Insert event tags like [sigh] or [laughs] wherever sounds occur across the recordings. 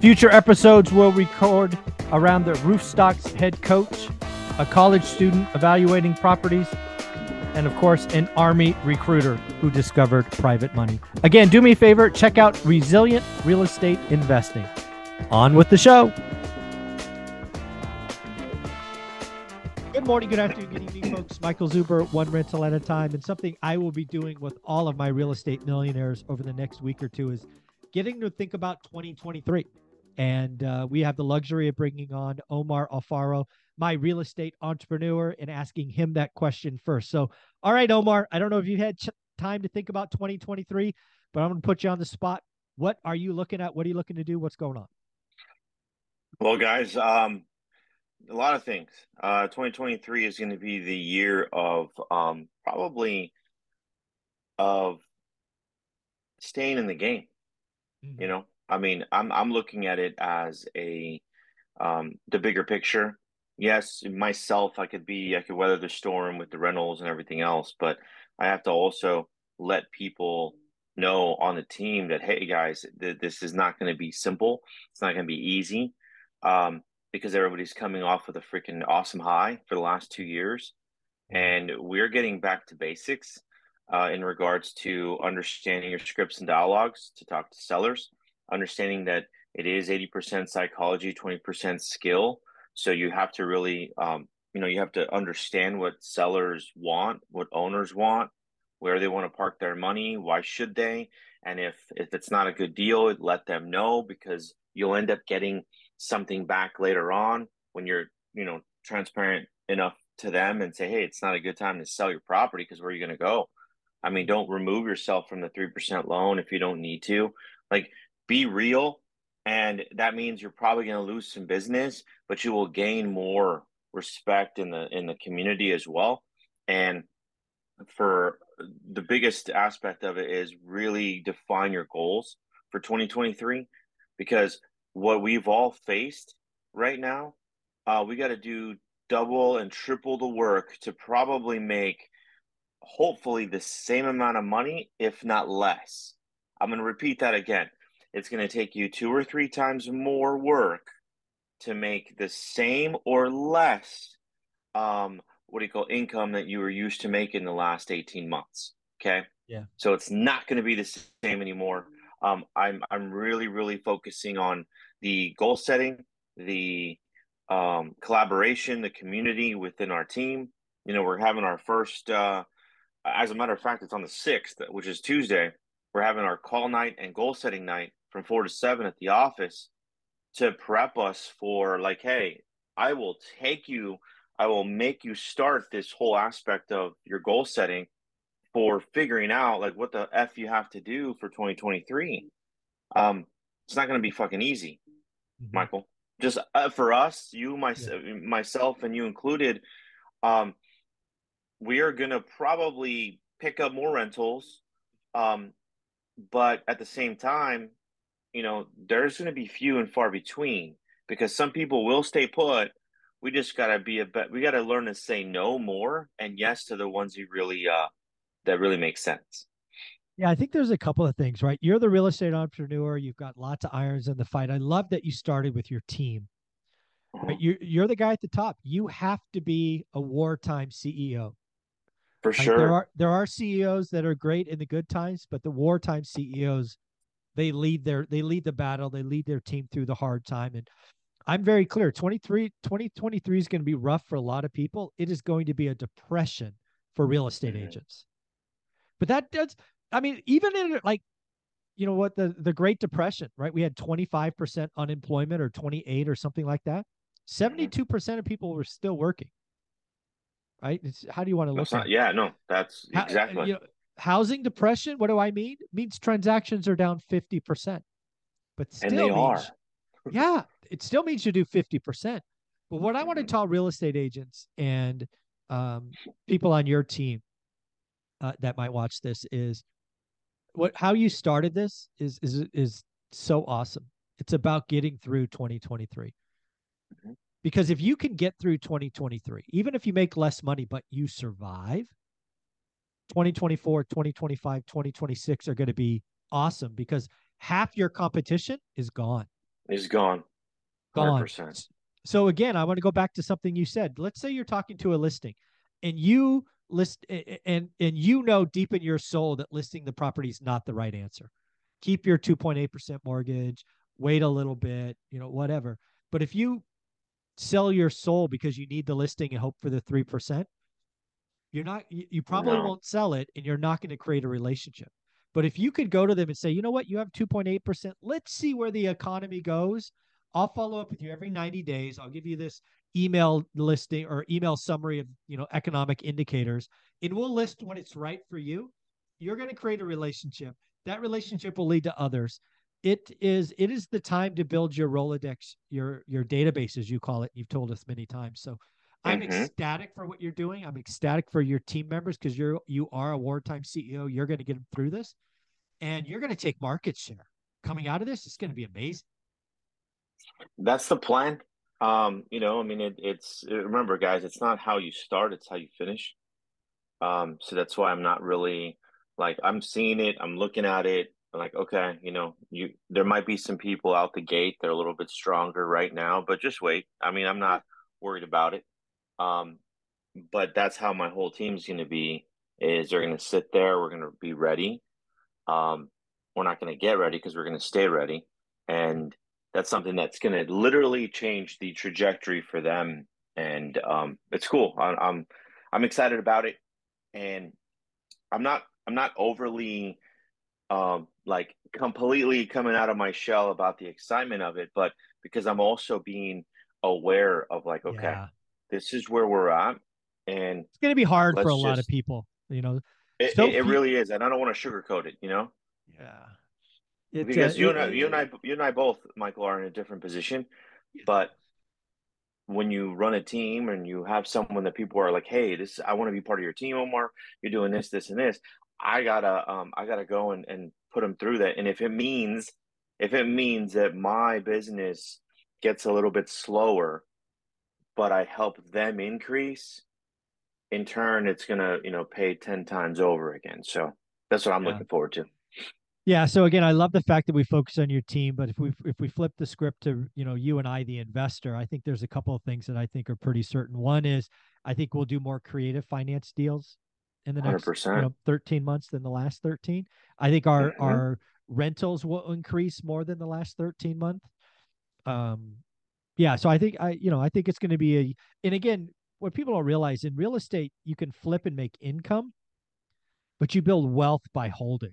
Future episodes will record around the Roofstocks head coach, a college student evaluating properties, and of course, an Army recruiter who discovered private money. Again, do me a favor, check out Resilient Real Estate Investing. On with the show. Good morning, good afternoon, good evening, folks. Michael Zuber, one rental at a time. And something I will be doing with all of my real estate millionaires over the next week or two is getting to think about 2023. And uh, we have the luxury of bringing on Omar Alfaro, my real estate entrepreneur, and asking him that question first. So, all right, Omar, I don't know if you had ch- time to think about 2023, but I'm going to put you on the spot. What are you looking at? What are you looking to do? What's going on? Well, guys, um, a lot of things. Uh, 2023 is going to be the year of um, probably of staying in the game. Mm-hmm. You know, I mean, I'm I'm looking at it as a um, the bigger picture. Yes, myself, I could be, I could weather the storm with the rentals and everything else, but I have to also let people know on the team that hey, guys, th- this is not going to be simple. It's not going to be easy um, because everybody's coming off with a freaking awesome high for the last two years, and we're getting back to basics uh, in regards to understanding your scripts and dialogues to talk to sellers understanding that it is 80% psychology, 20% skill. So you have to really, um, you know, you have to understand what sellers want, what owners want, where they want to park their money, why should they? And if if it's not a good deal, let them know because you'll end up getting something back later on when you're, you know, transparent enough to them and say, hey, it's not a good time to sell your property because where are you going to go? I mean, don't remove yourself from the 3% loan if you don't need to. Like, be real and that means you're probably going to lose some business but you will gain more respect in the in the community as well. And for the biggest aspect of it is really define your goals for 2023 because what we've all faced right now uh, we got to do double and triple the work to probably make hopefully the same amount of money if not less. I'm going to repeat that again it's going to take you two or three times more work to make the same or less um, what do you call income that you were used to make in the last 18 months okay? Yeah. So it's not going to be the same anymore. Um, i'm i'm really really focusing on the goal setting the um, collaboration the community within our team. You know we're having our first uh, as a matter of fact it's on the 6th which is tuesday. We're having our call night and goal setting night from four to seven at the office to prep us for like, hey, I will take you, I will make you start this whole aspect of your goal setting for figuring out like what the F you have to do for 2023. Um, it's not going to be fucking easy, mm-hmm. Michael. Just uh, for us, you, my, yeah. myself, and you included, um, we are going to probably pick up more rentals. Um, but at the same time, you know, there's going to be few and far between because some people will stay put. We just got to be a bet. We got to learn to say no more and yes to the ones you really, uh, that really make sense. Yeah, I think there's a couple of things, right? You're the real estate entrepreneur. You've got lots of irons in the fight. I love that you started with your team. Right? Uh-huh. You, you're the guy at the top. You have to be a wartime CEO. For sure. there are there are CEOs that are great in the good times, but the wartime CEOs they lead their they lead the battle they lead their team through the hard time. And i'm very clear 23 2023 is going to be rough for a lot of people. It is going to be a depression for real estate mm-hmm. agents. But that does i mean even in like you know what the the great depression right? We had 25% unemployment or 28 or something like that. 72% mm-hmm. of people were still working. Right? It's, how do you want to look at it? yeah no that's exactly how, you know, housing depression, what do I mean? It means transactions are down 50%. But still and they means, are. [laughs] yeah, it still means you do 50%. But what I want to Mhm. tell real estate agents and um, people on your team uh, that might watch this is what how you started this is is is so awesome. It's about getting through 2023. Mhm. Because if you can get through 2023, even if you make less money but you survive, 2024, 2025, 2026 are going to be awesome because half your competition is gone. He's gone. Gone. 100%. So again, I want to go back to something you said. Let's say you're talking to a listing and you list and and you know deep in your soul that listing the property is not the right answer. Keep your 2.8% mortgage, wait a little bit, you know, whatever. But if you sell your soul because you need the listing and hope for the 3%, you're not you, probably No. won't sell it and you're not going to create a relationship. But if you could go to them and say, you know what, you have 2.8%, let's see where the economy goes. I'll follow up with you every 90 days. I'll give you this email listing or email summary of, you know, economic indicators and we'll list when it's right for you. You're going to create a relationship. That relationship will lead to others. It is it is the time to build your Rolodex, your your database as you call it. You've told us many times. So I'm Mhm. ecstatic for what you're doing. I'm ecstatic for your team members because you're you are a wartime CEO. You're going to get them through this, and you're going to take market share coming out of this. It's going to be amazing. That's the plan. Um, you know, I mean, it, it's remember, guys, it's not how you start; it's how you finish. Um, so that's why I'm not really like I'm seeing it. I'm looking at it. I'm like, okay, you know, you there might be some people out the gate They're a little bit stronger right now, but just wait. I mean, I'm not worried about it. Um, but that's how my whole team's going to be. Is they're going to sit there. We're going to be ready. Um, we're not going to get ready because we're going to stay ready, and that's something that's going to literally change the trajectory for them. And um, it's cool. I, I'm I'm excited about it, and I'm not I'm not overly um like completely coming out of my shell about the excitement of it, but because I'm also being aware of like, okay, Yeah, this is where we're at, and it's going to be hard for a lot of people. You know, it, So it, it really is, and I don't want to sugarcoat it, you know, yeah. It, because uh, you and I, you and I, you and I both, Michael, are in a different position, but when you run a team and you have someone that people are like, "Hey, this I want to be part of your team, Omar. You're doing this, this, and this." I gotta, um, I gotta go and, and put them through that. And if it means, if it means that my business gets a little bit slower, but I help them increase, in turn, it's gonna, you know, pay ten times over again. So that's what I'm Yeah. looking forward to. Yeah. So again, I love the fact that we focus on your team, but if we if we flip the script to you know you and I, the investor, I think there's a couple of things that I think are pretty certain. One is I think we'll do more creative finance deals in the next you know 13 months than the last 13. I think our Mhm. our rentals will increase more than the last 13 months. Um, yeah. So I think I you know I think it's going to be a and again what people don't realize in real estate you can flip and make income, but you build wealth by holding.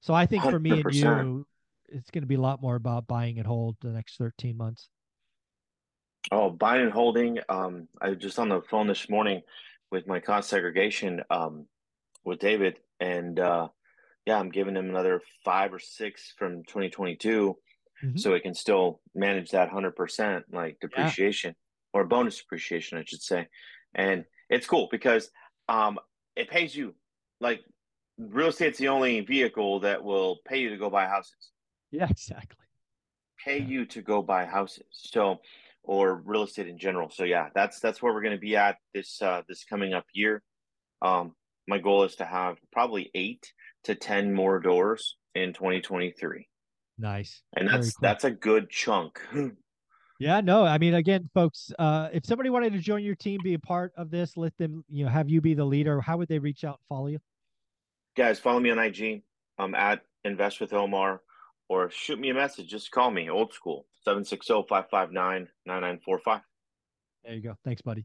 So I think for me and you, it's going to be a lot more about buying and hold the next 13 months. Oh, buying and holding. Um, I was just on the phone this morning with my cost segregation um with David, and uh, yeah, I'm giving him another five or six from 2022, Mhm. so it can still manage that 100% like depreciation or bonus depreciation, I should say. And it's cool because um, it pays you. Like real estate's the only vehicle that will pay you to go buy houses. Yeah, exactly. pay Yeah. you to go buy houses. So, or real estate in general. So yeah, that's that's where we're going to be at this uh, this coming up year. Um, my goal is to have probably eight to ten more doors in 2023, Nice. and that's cool. that's a good chunk. [gasps] Yeah, no, I mean, again, folks, uh, if somebody wanted to join your team, be a part of this, let them, you know, have you be the leader. How would they reach out and follow you? Guys, follow me on IG. I'm at Invest with Omar, or shoot me a message. Just call me, old school, 760-559-9945. There you go. Thanks, buddy.